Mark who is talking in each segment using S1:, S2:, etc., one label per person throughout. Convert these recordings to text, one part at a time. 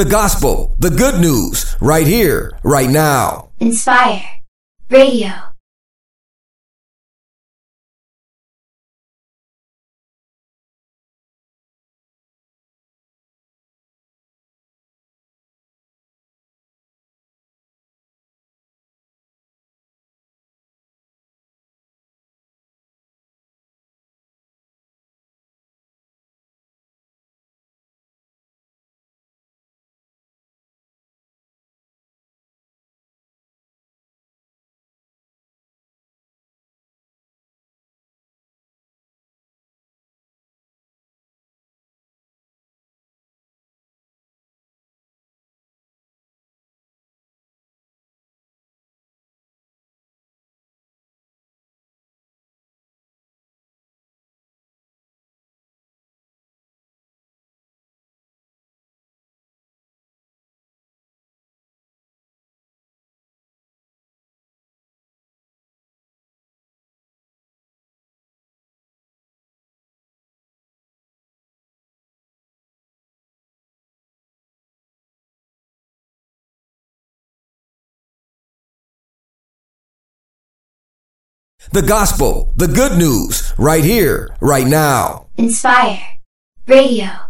S1: the gospel, the good news, right here, right now.
S2: Inspire Radio.
S1: the gospel, the good news, right here, right now.
S2: Inspire Radio.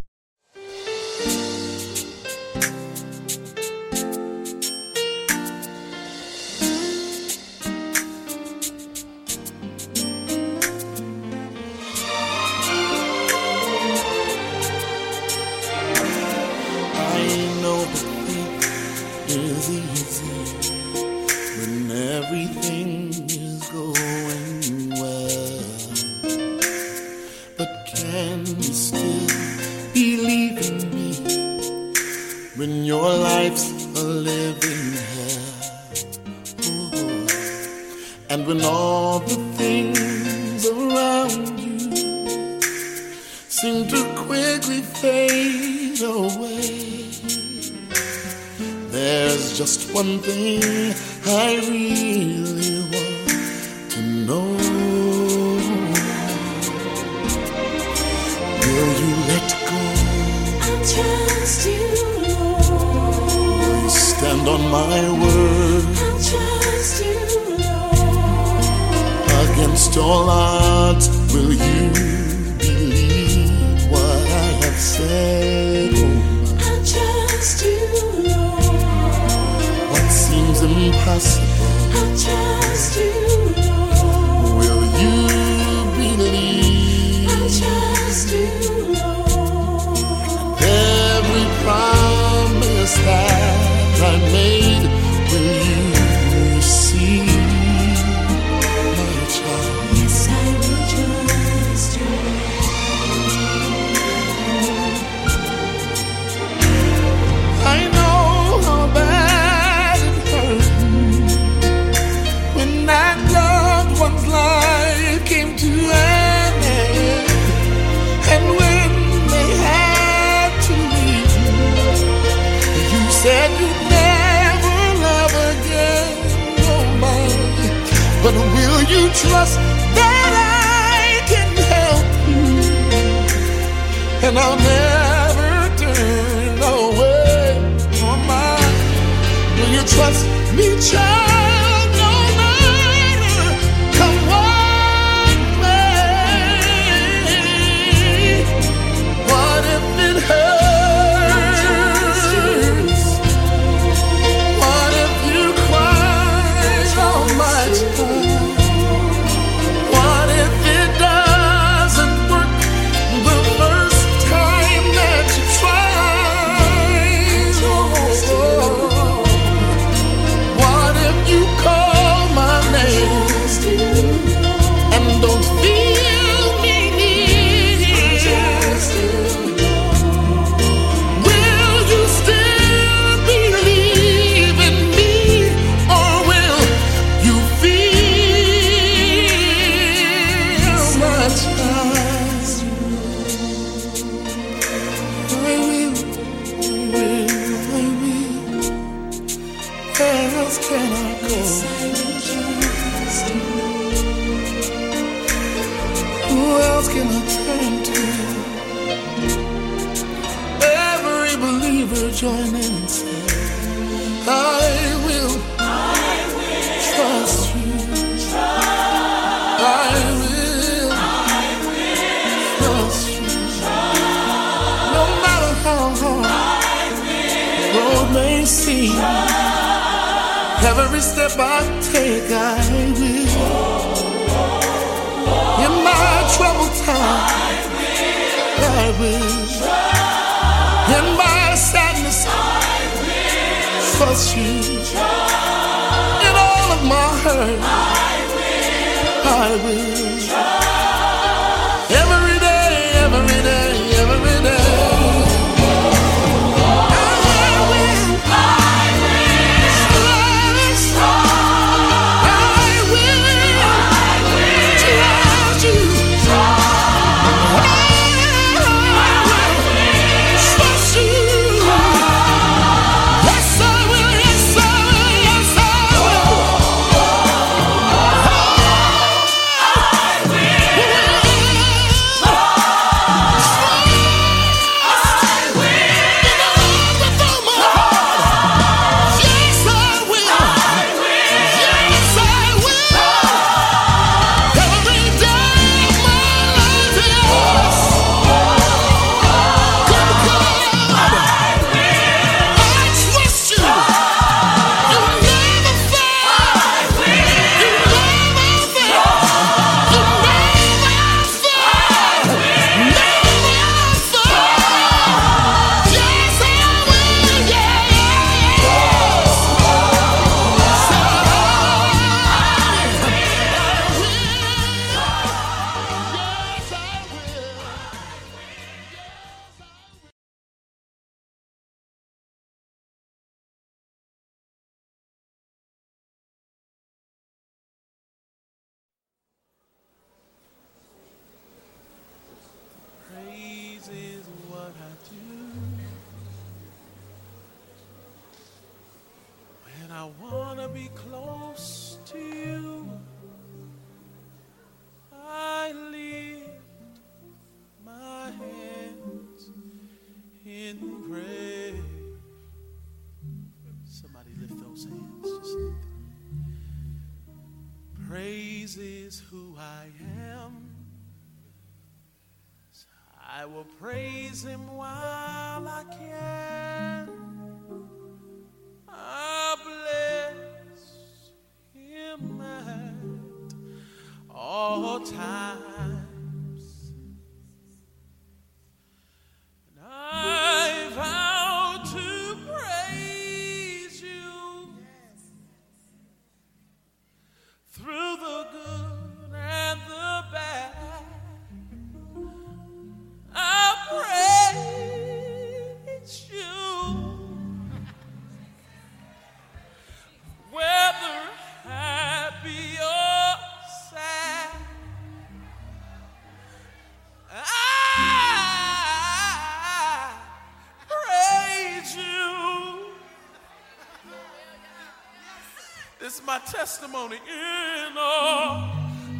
S3: testimony in all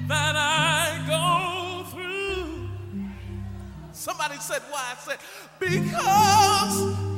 S3: that I go through. Somebody said, Why? I said, Because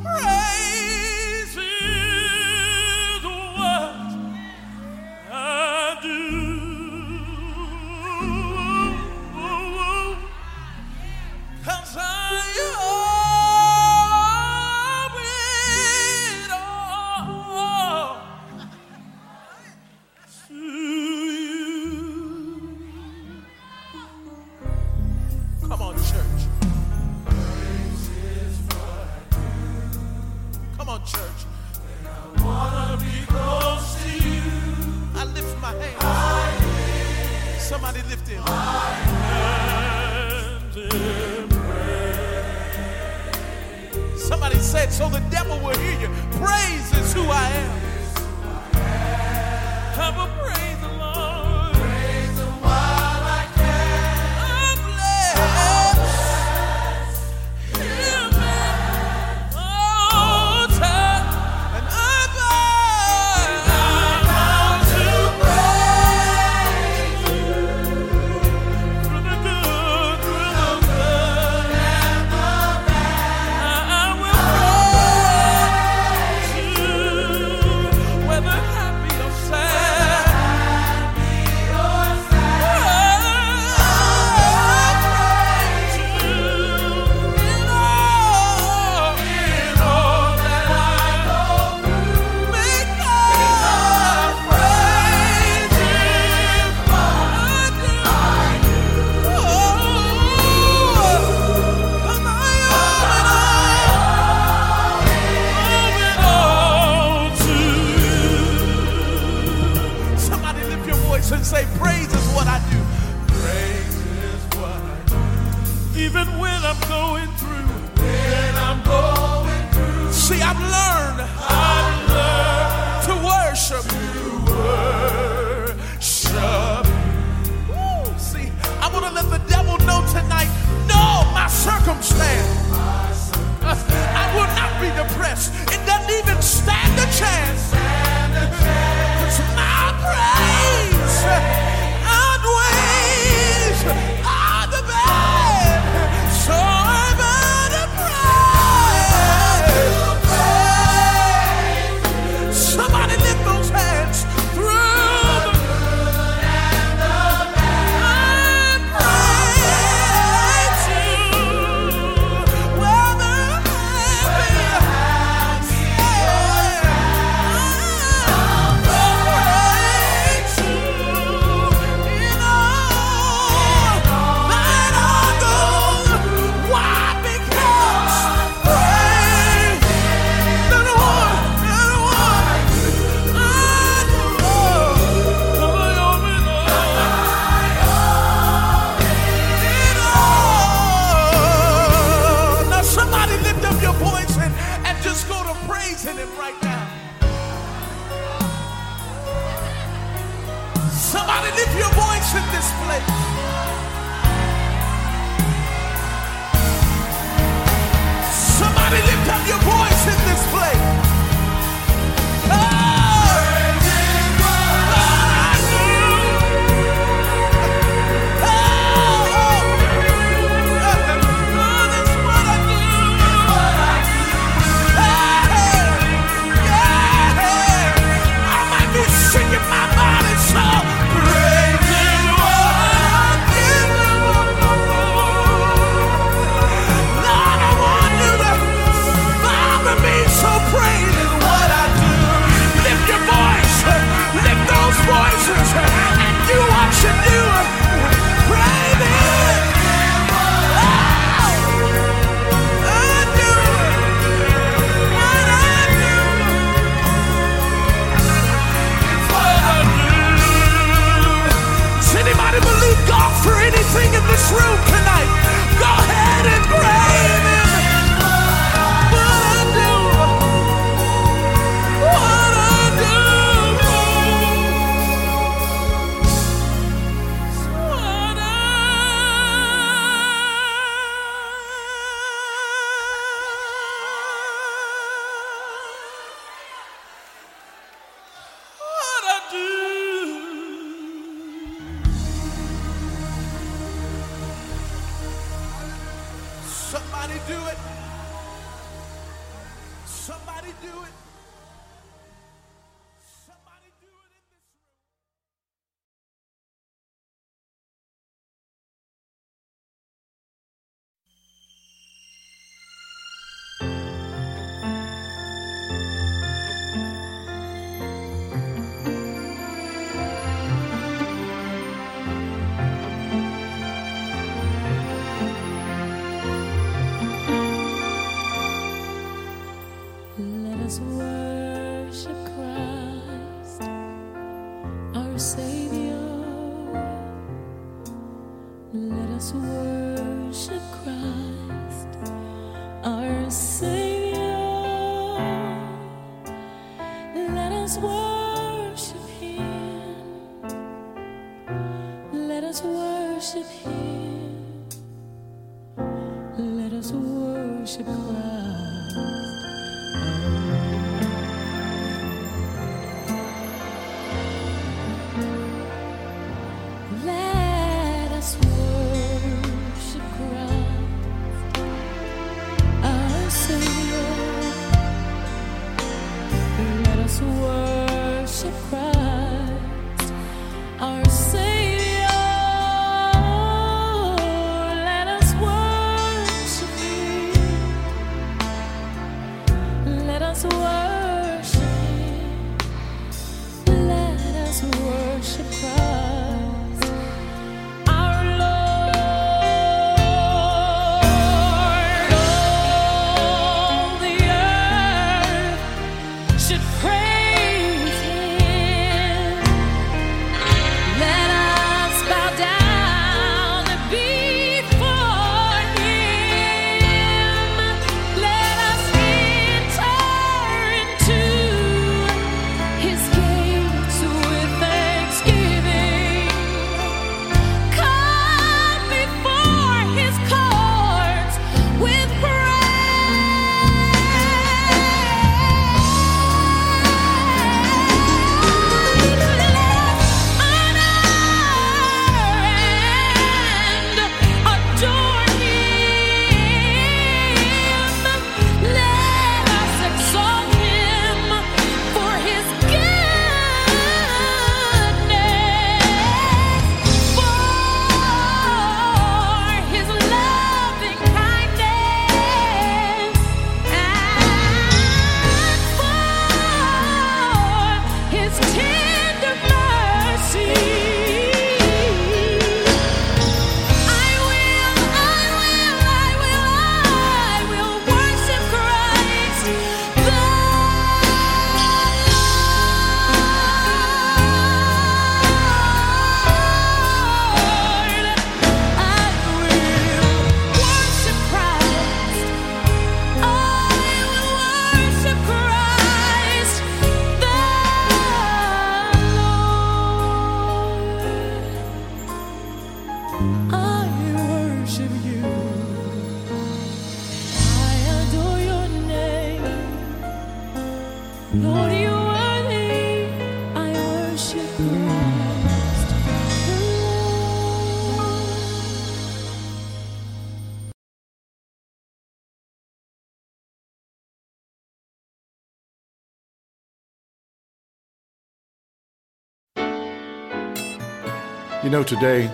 S3: You
S4: know,
S5: today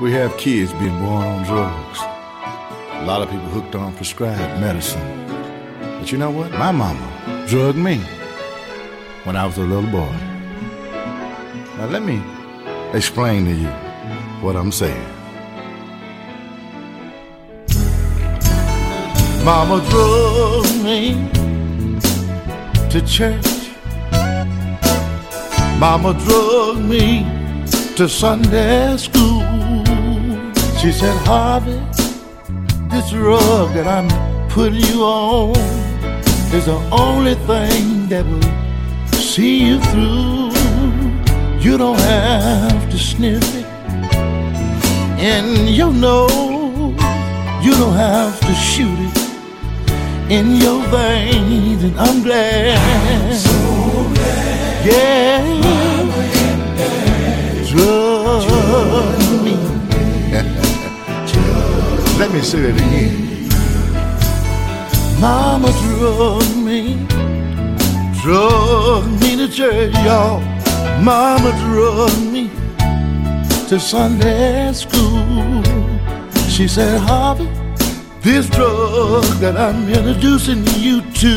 S5: we have kids being born on drugs. A lot of people hooked on prescribed medicine. But you know what? My mama drugged me when I was a little boy. Now, let me explain to you what I'm saying. Mama drugged me to church. Mama drugged me to Sunday school. She said, Harvey, this rug that I'm putting you on is the only thing that will see you through. You don't have to sniff it in your nose. You don't have to shoot it in your veins. And I'm glad. Yeah. Me. Let me say that again. Mama drug me, drug me to church, y'all. Mama drug me to Sunday school. She said, Harvey, this drug that I'm introducing you to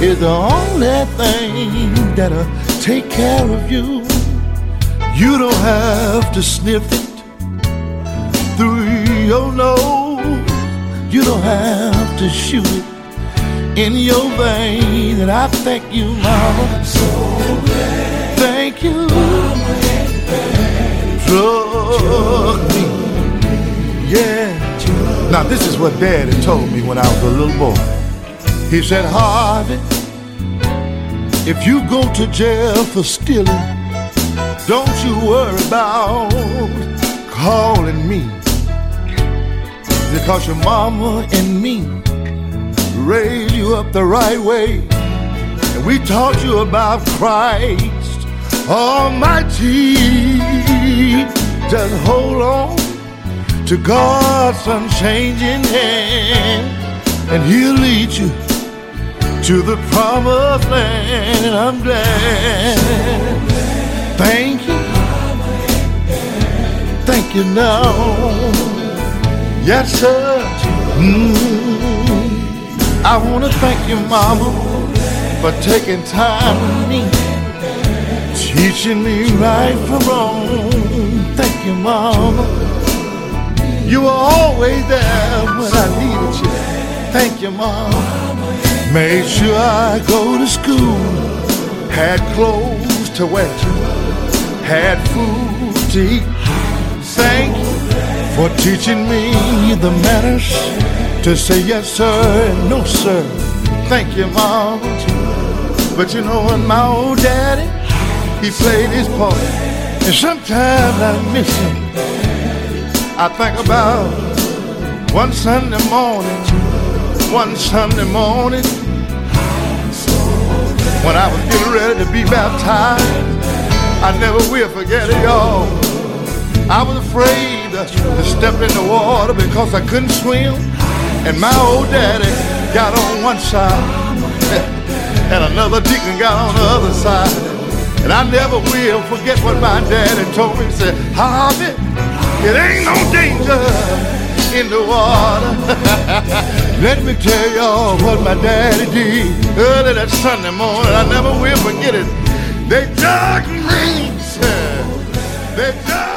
S5: is the only thing that'll take care of you. You don't have to sniff it through your nose. You don't have to shoot it in your vein. And I thank you, Mama. I'm so Thank you. Drug me. Yeah. Now, this is what Daddy told me when I was a little boy. He said, Harvey, if you go to jail for stealing, don't you worry about calling me. Because your mama and me raised you up the right way. And we taught you about Christ Almighty. Just hold on to God's unchanging hand, and He'll lead you to the promised land. And I'm glad. Thank you. Thank you now. Yes, sir. Mm. I want to thank you, Mama, for taking time with me, teaching me right from wrong. Thank you, Mama. You were always there when I needed you. Thank you, Mama. Made sure I go to school, had clothes to wear, had food to eat. Thank you for teaching me the manners to say yes sir and no sir. Thank you, Mom. But you know what, my old daddy, he played his part. And sometimes I miss him. I think about one Sunday morning, one Sunday morning, when I was getting ready to be baptized. I never will forget it, y'all. I was afraid to step in the water because I couldn't swim. And my old daddy got on one side, and another deacon got on the other side. And I never will forget what my daddy told me. He said, Harvey, it ain't no danger in the water. Let me tell y'all what my daddy did early that Sunday morning. I never will forget it. They dug me. They dug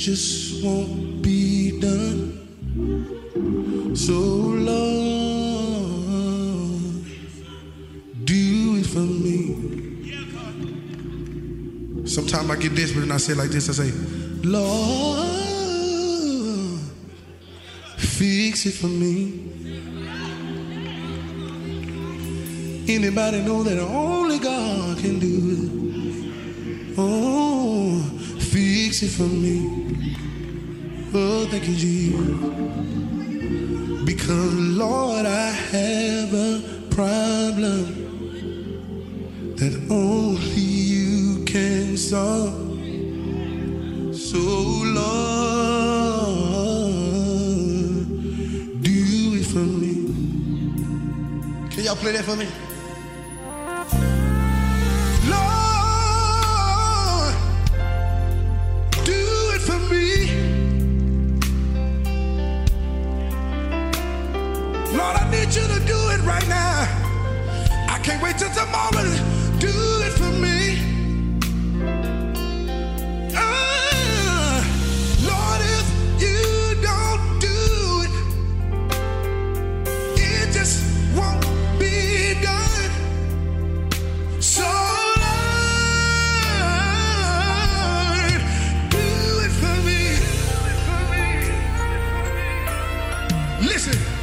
S6: just
S2: won't be done. So, Lord, do it for me. Sometimes I get desperate and I say like this I say, Lord, fix it for me. Anybody know that only God can do it? Oh, fix it for me. Oh, thank you, Jesus. Because, Lord, I have a problem that only you can solve. So, Lord, do it for me. Can y'all play that for me? Listen.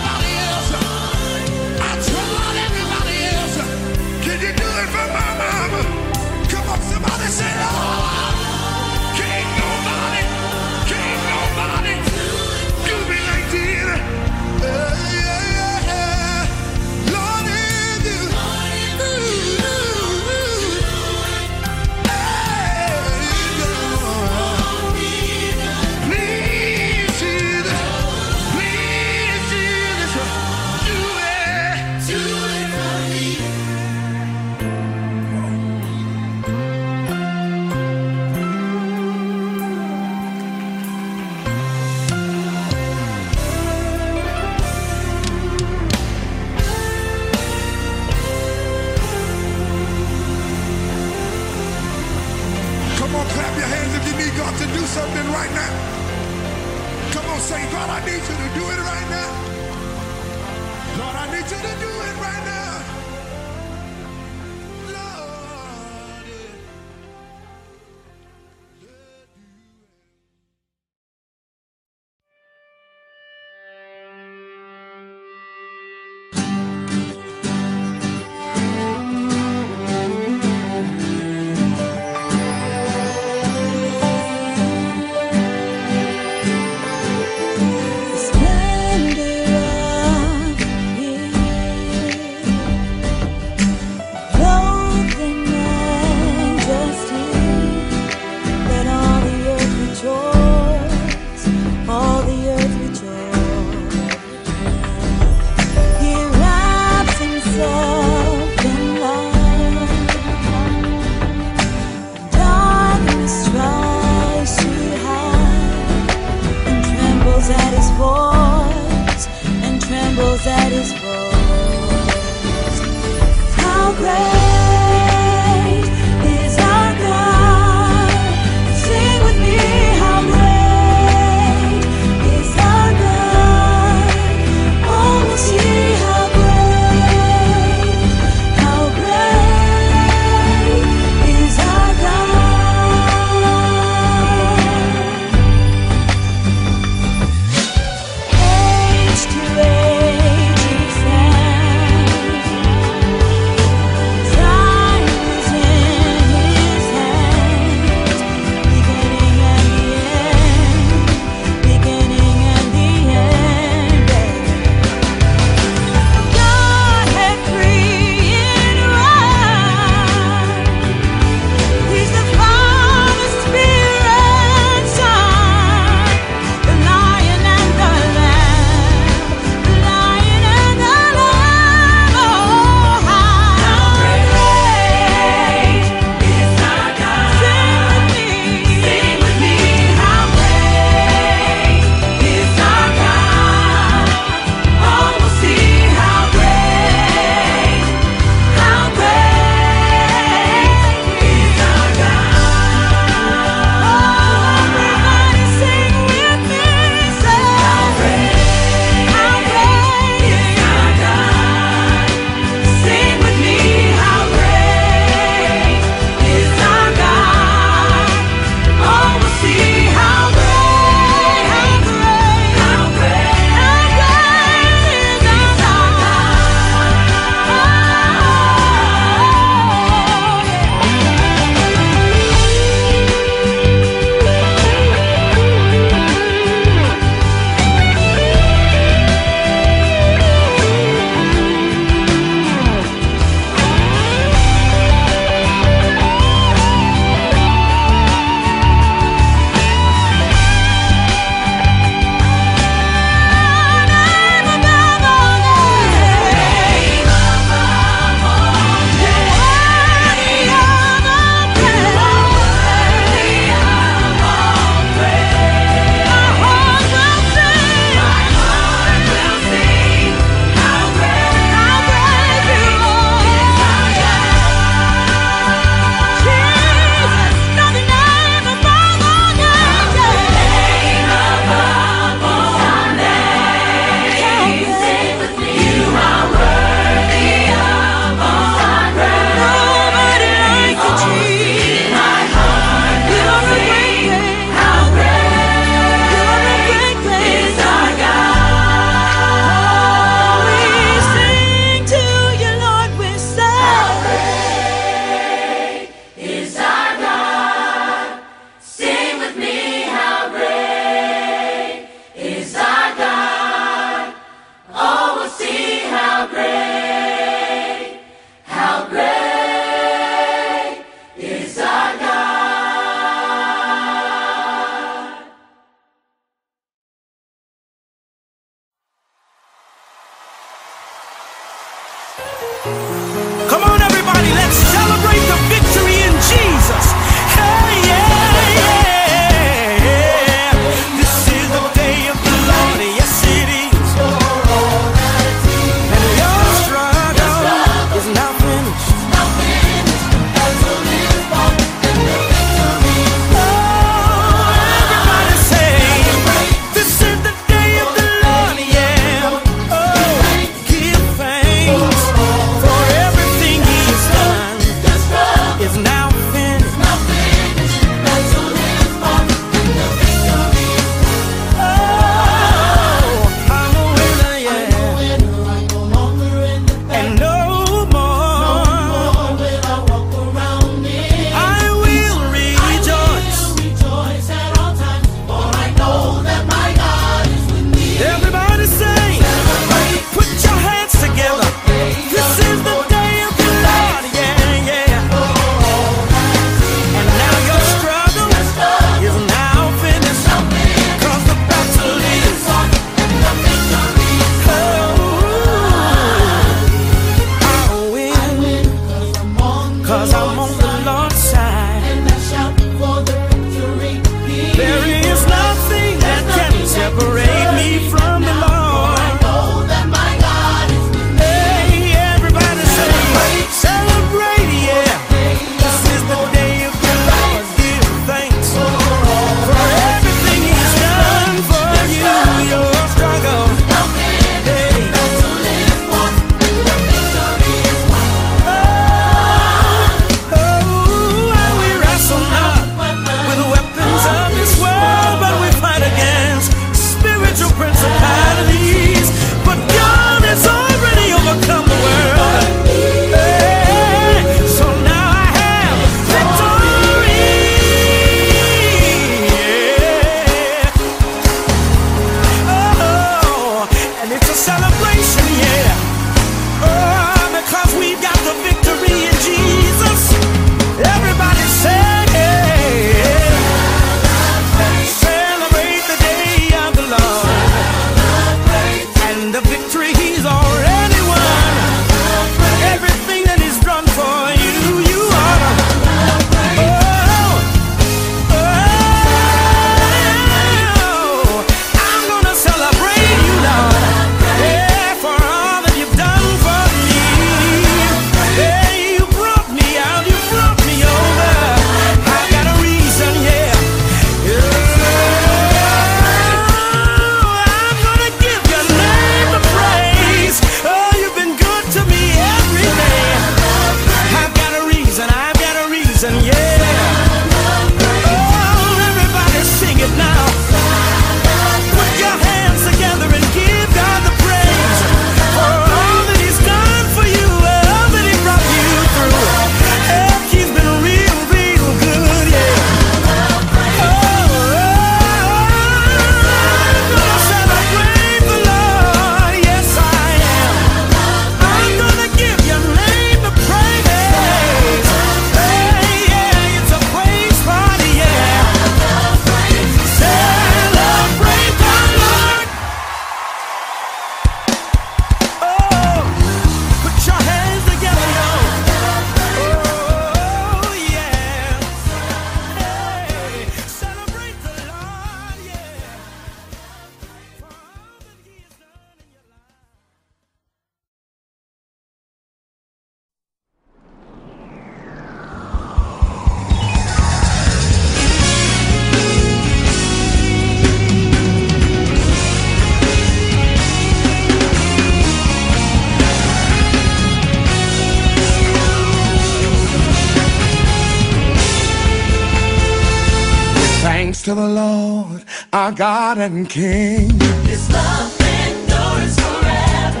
S6: Our God
S2: and King.
S7: His love endures forever.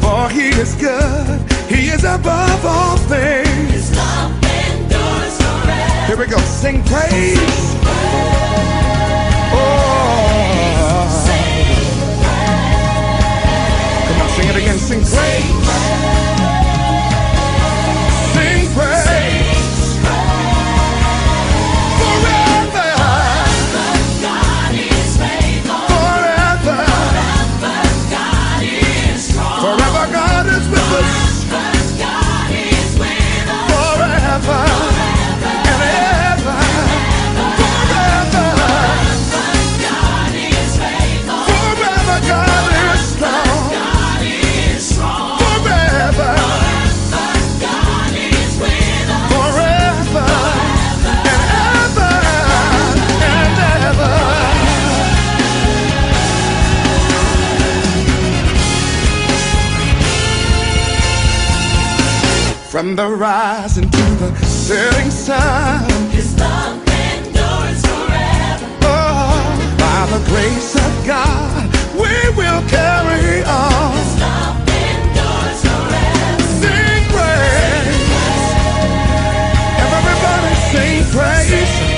S2: For he is good, he is above all things.
S7: His love endures forever.
S2: Here we go, sing praise. Oh. Sing Oh. Come on, sing it again, sing praise. Sing From the rising to the setting sun.
S7: His love endures forever.
S2: Oh, by the grace of God, we will carry on.
S7: His love endures forever.
S2: Sing praise. Everybody sing praise.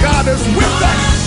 S7: God is
S2: with us.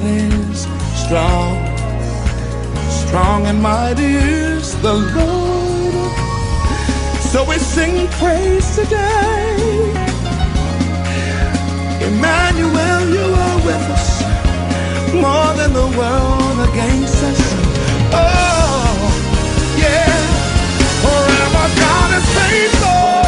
S2: God is strong, strong and mighty is the Lord. So we sing praise today. Emmanuel, you are with us, more than the world against us. Oh, yeah, forever God is faithful.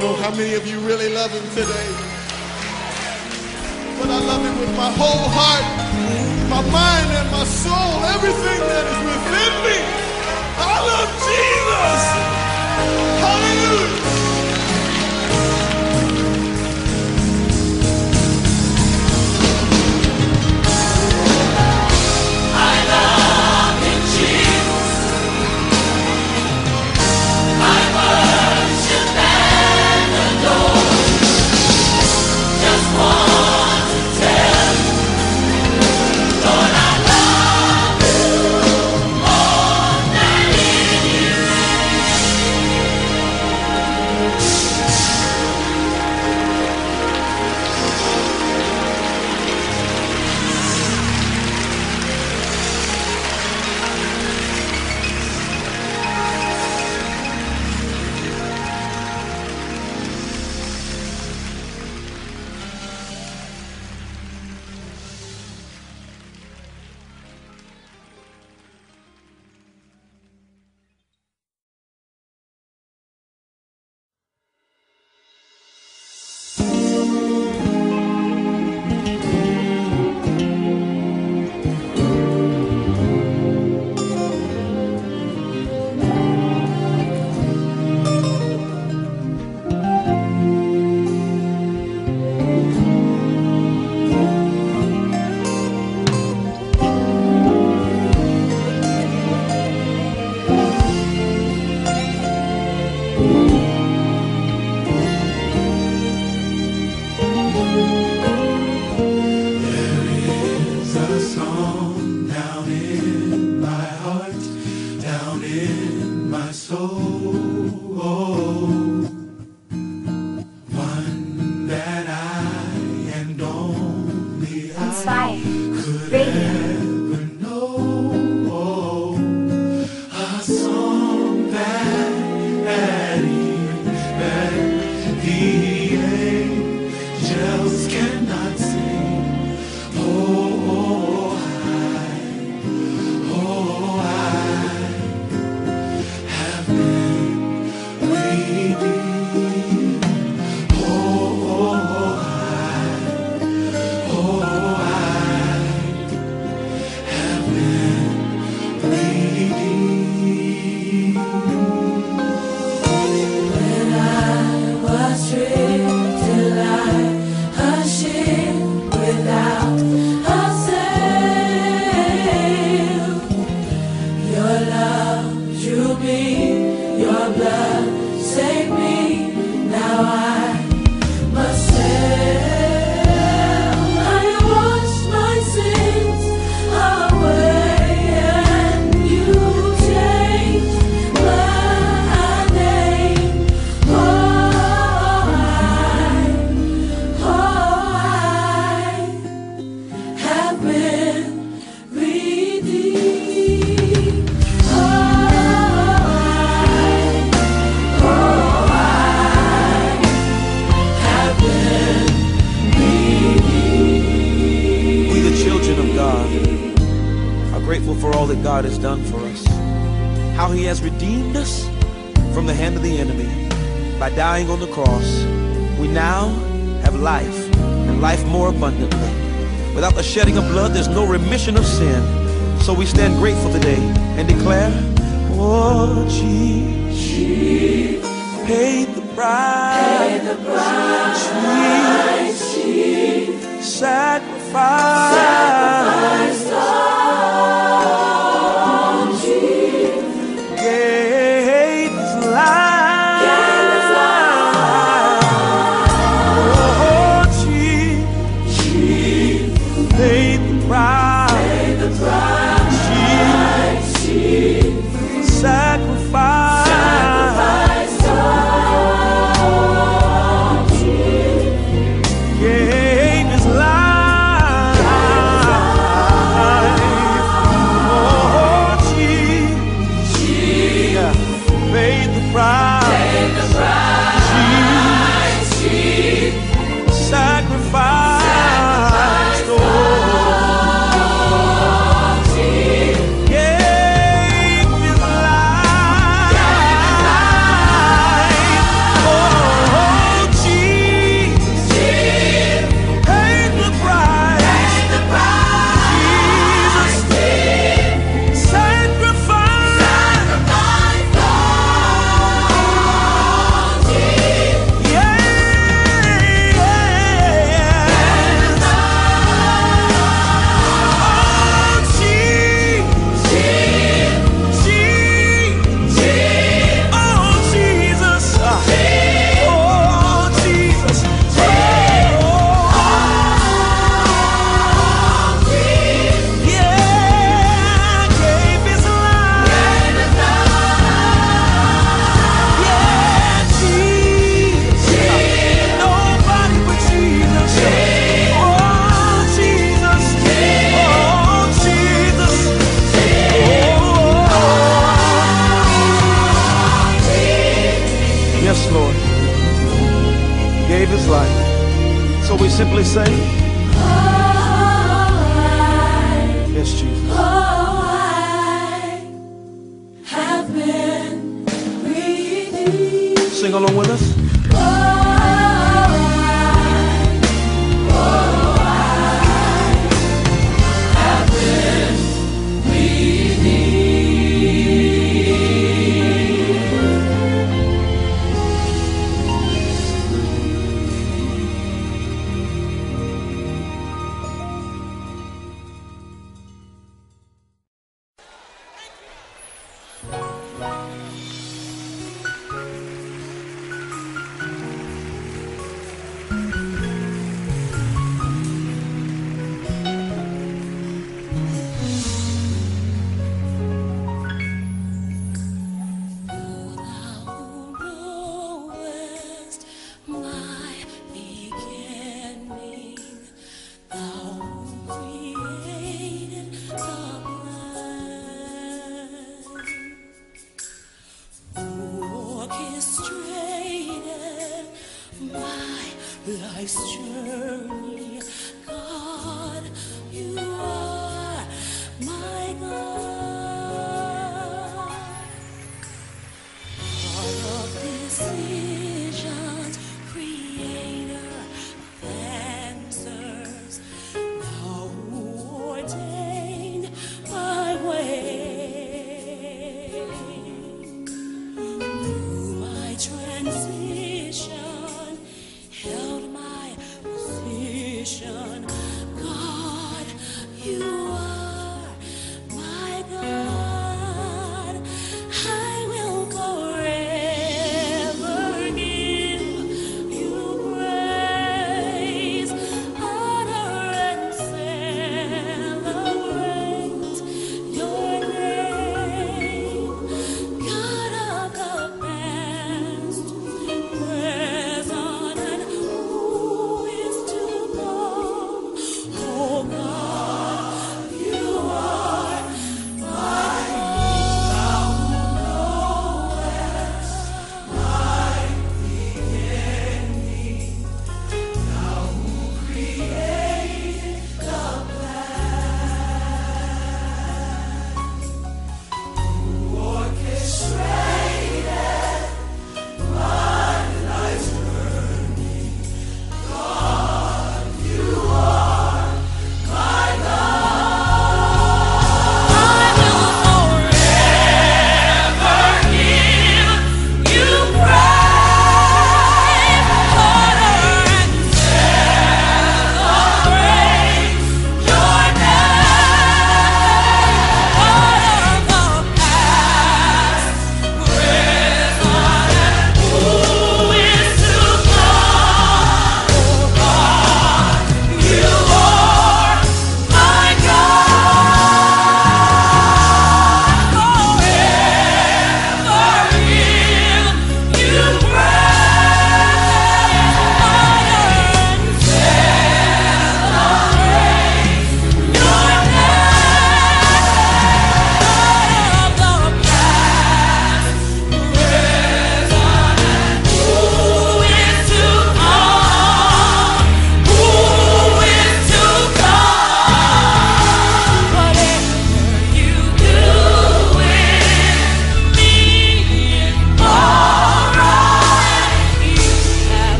S6: know how many of you really love him today. But I love him with my whole heart, my mind, and my soul, everything that is within me. I love Jesus. Hallelujah.
S8: the
S3: bride, sacrifice.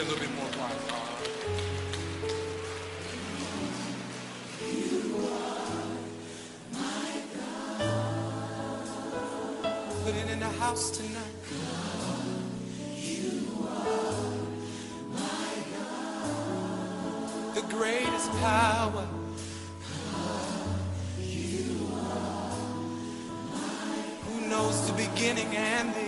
S4: A little bit more quiet. Put it in the house tonight. The greatest power. Who knows the beginning and the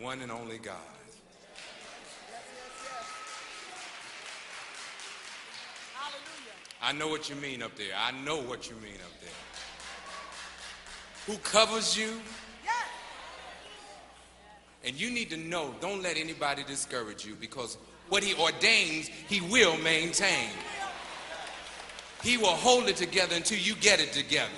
S4: one and only God. I know what you mean up there. I know what you mean up there. Who covers you? And you need to know, don't let anybody discourage you because what he ordains, he will maintain. He will hold it together until you get it together.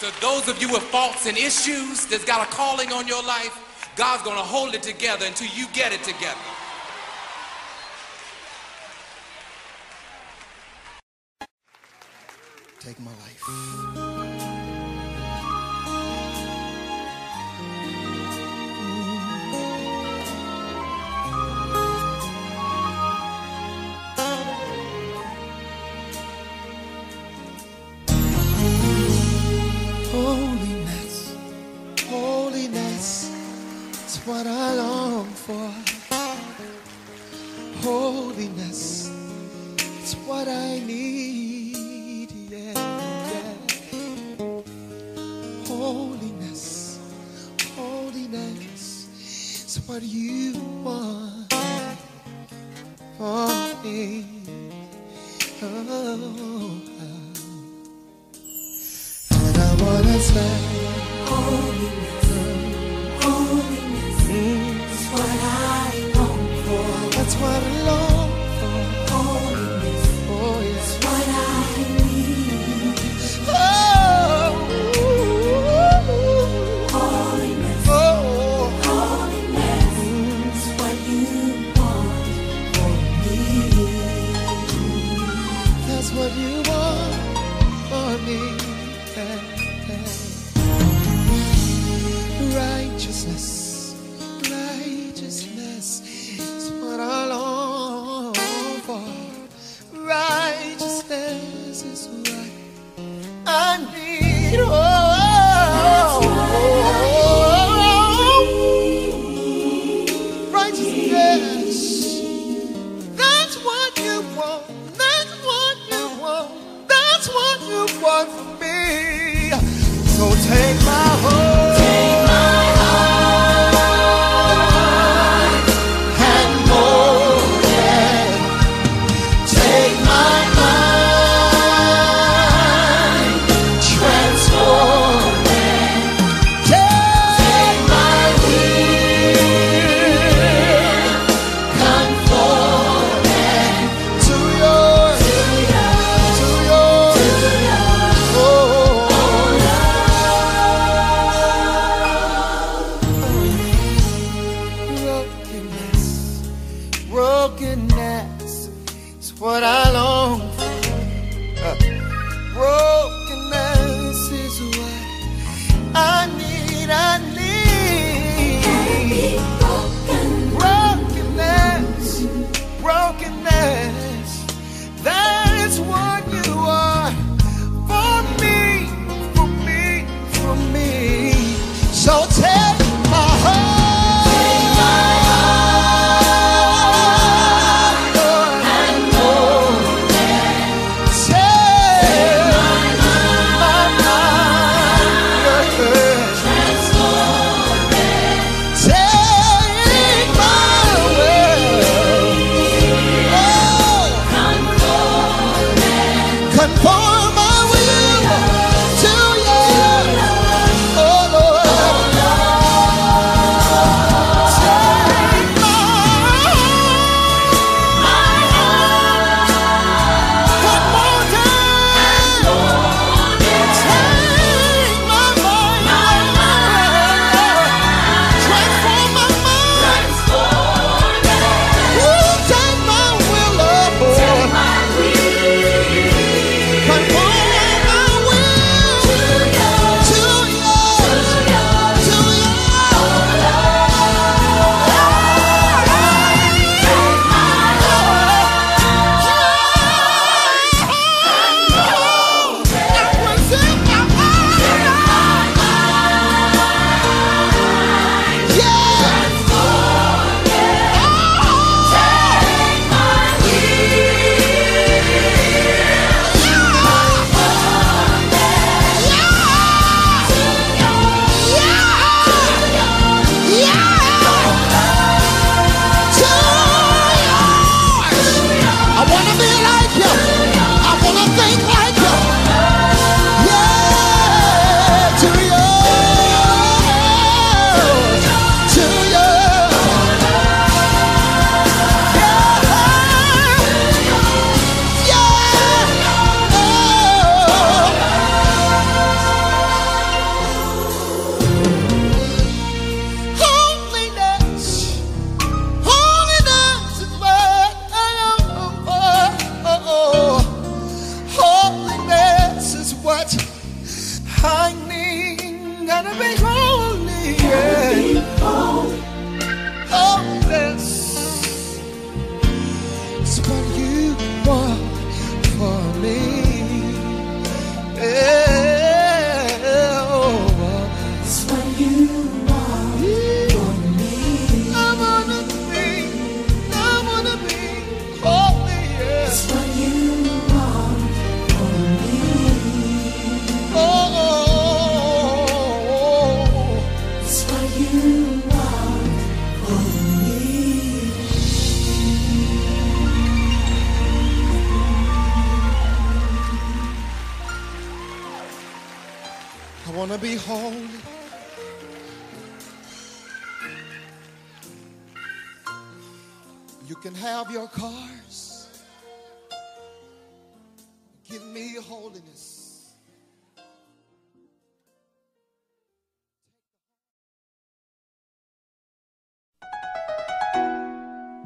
S4: So those of you with faults and issues that's got a calling on your life, God's going to hold it together until you get it together.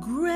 S6: Great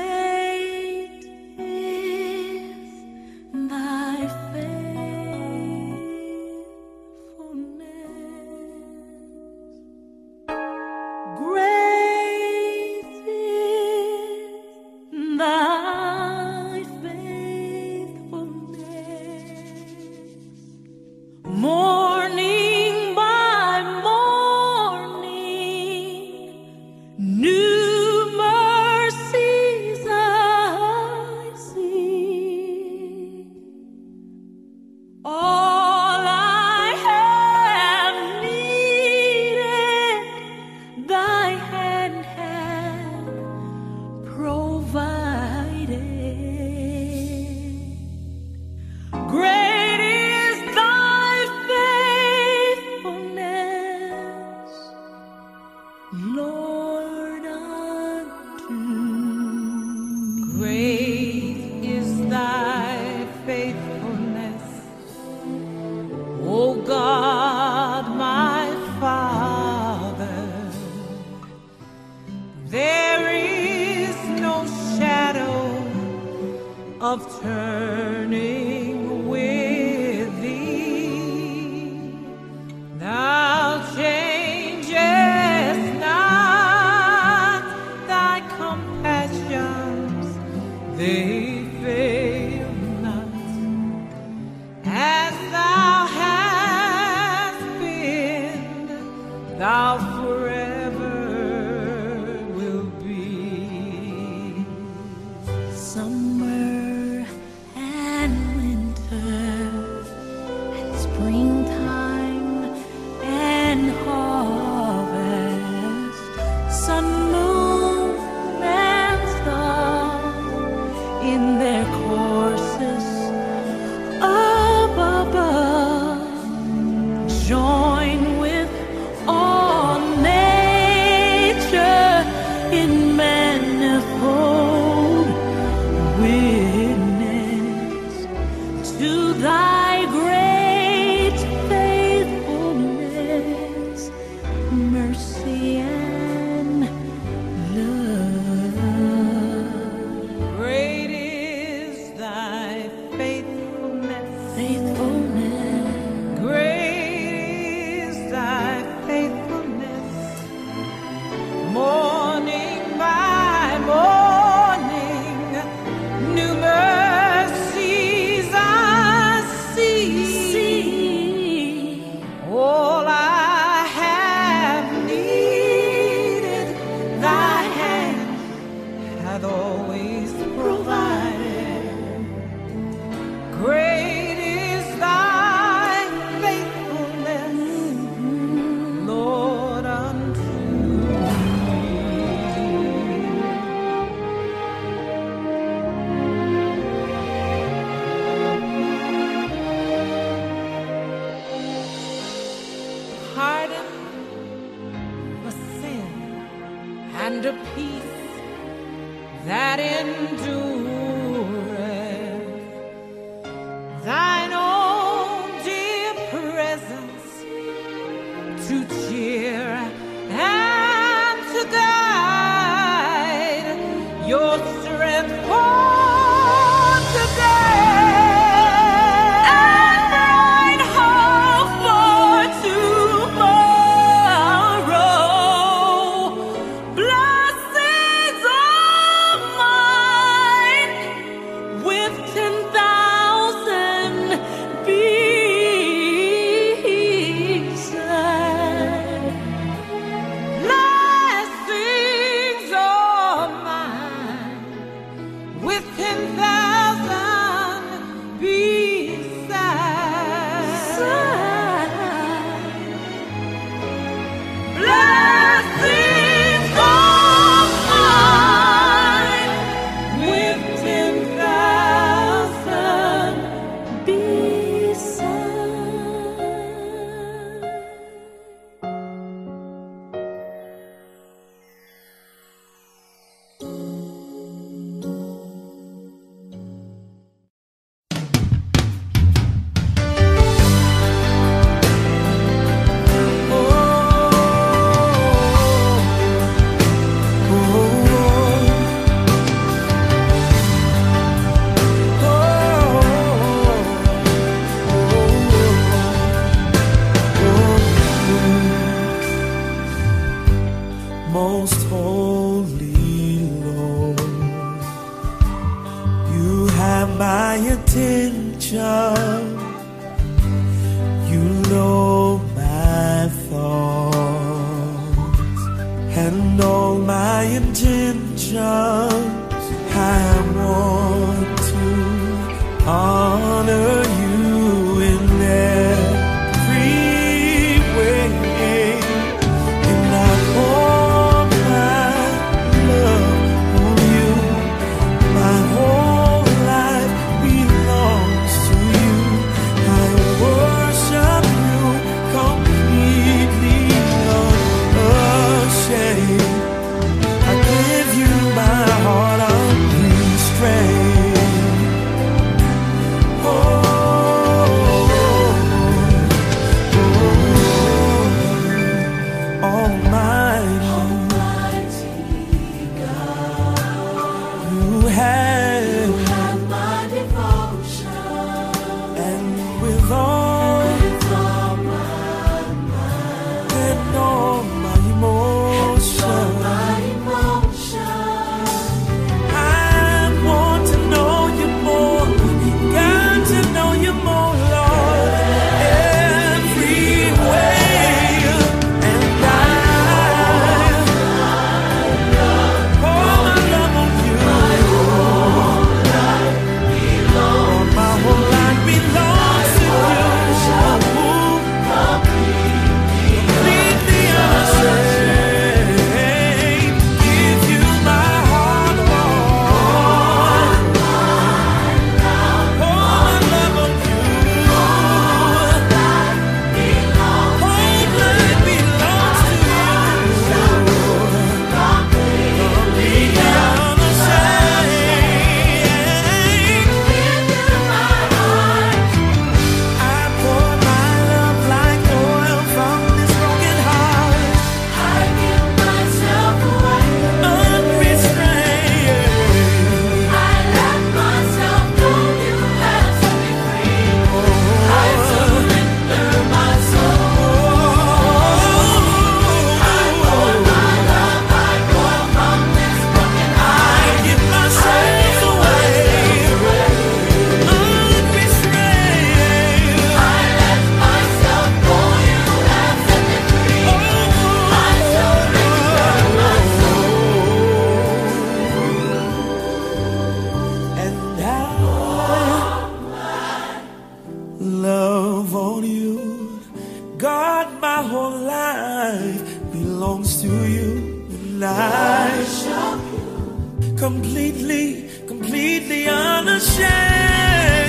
S3: Completely, completely unashamed.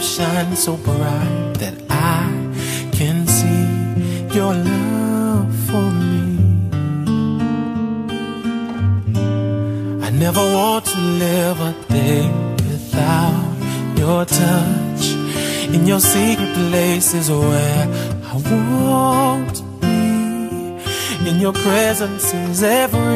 S3: shine so bright that I can see your love for me. I never want to live a day without your touch. In your secret places where I won't be. In your presence is every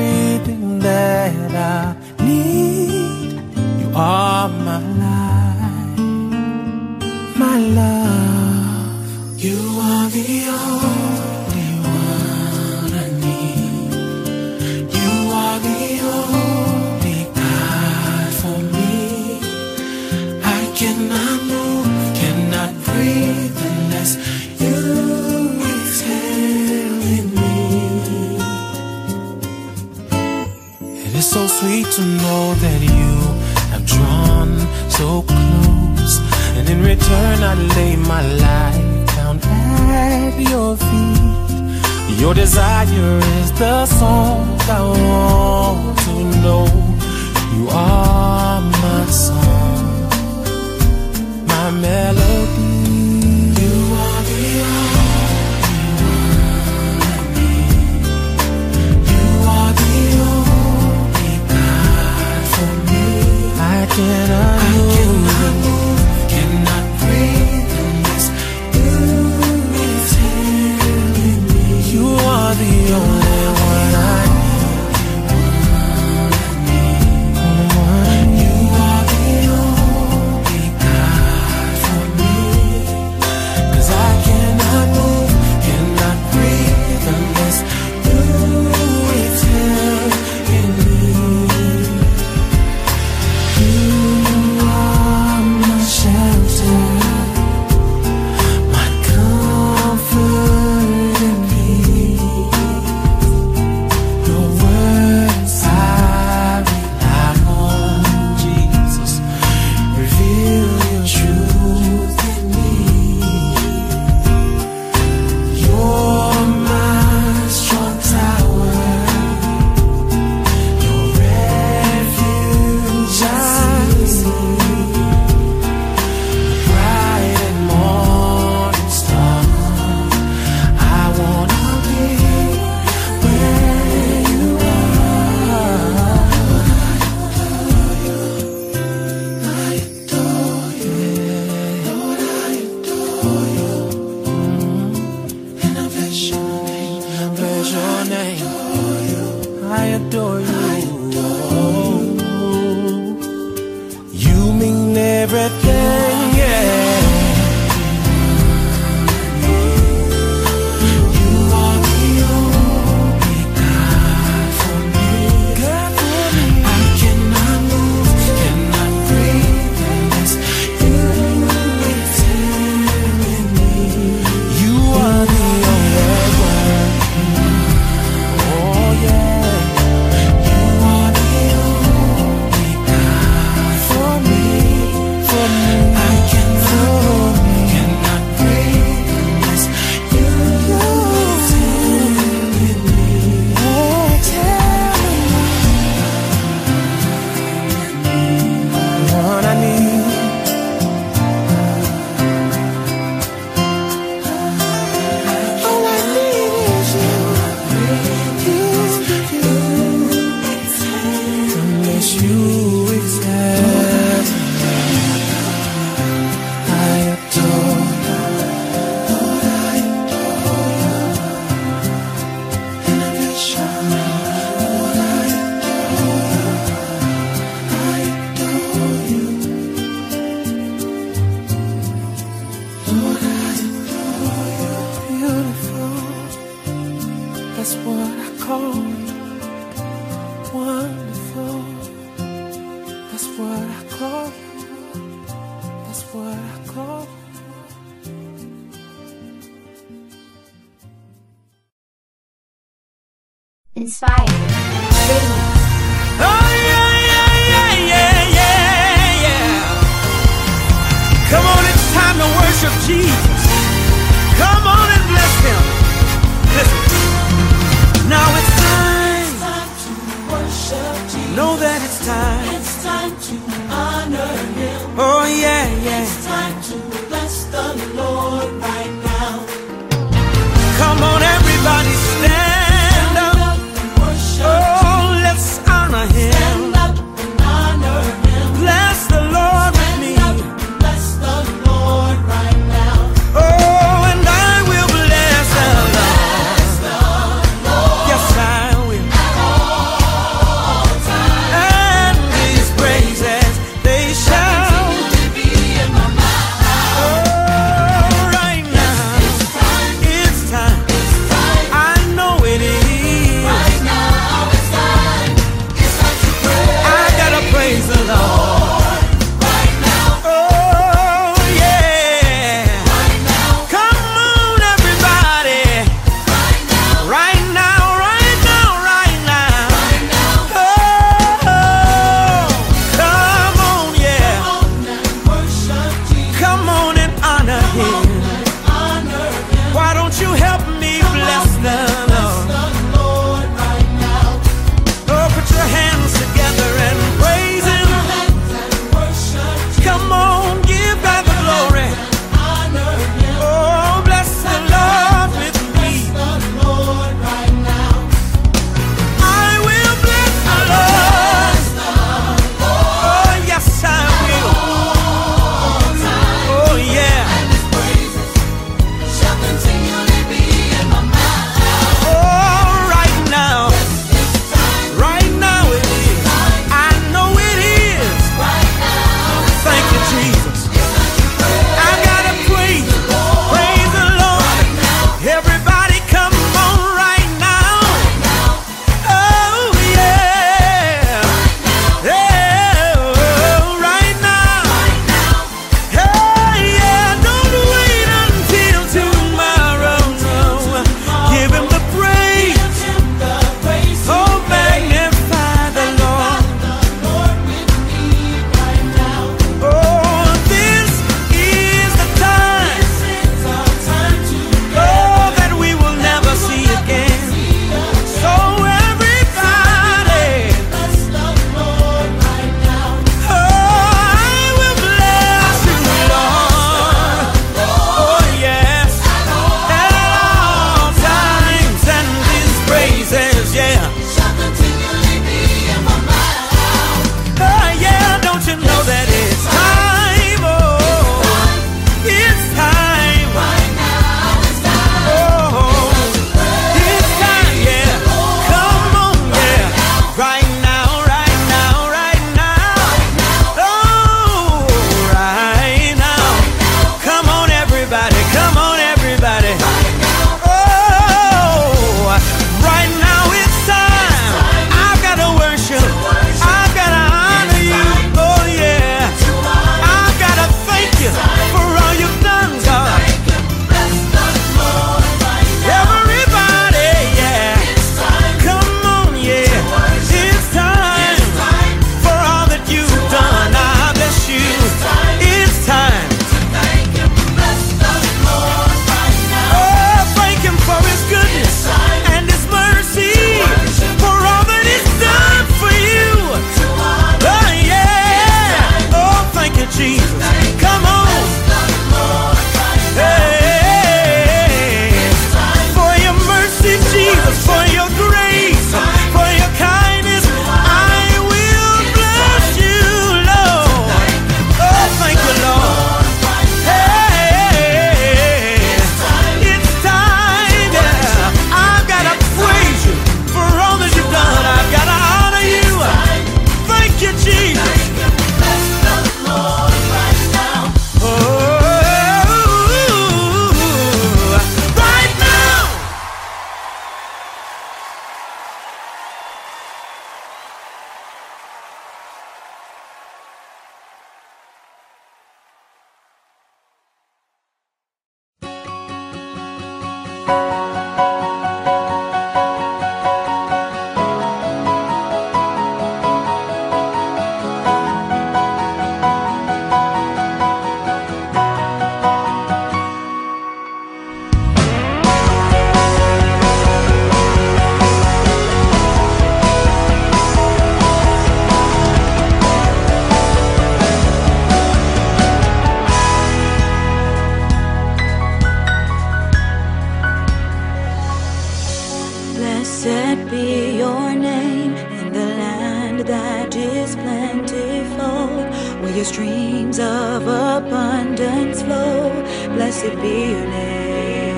S3: your
S4: streams of abundance flow. Blessed be your name.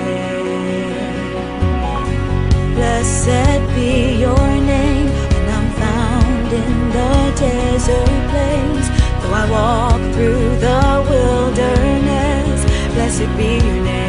S4: Blessed be your name. When I'm found in the desert plains, though I walk through the wilderness, blessed be your name.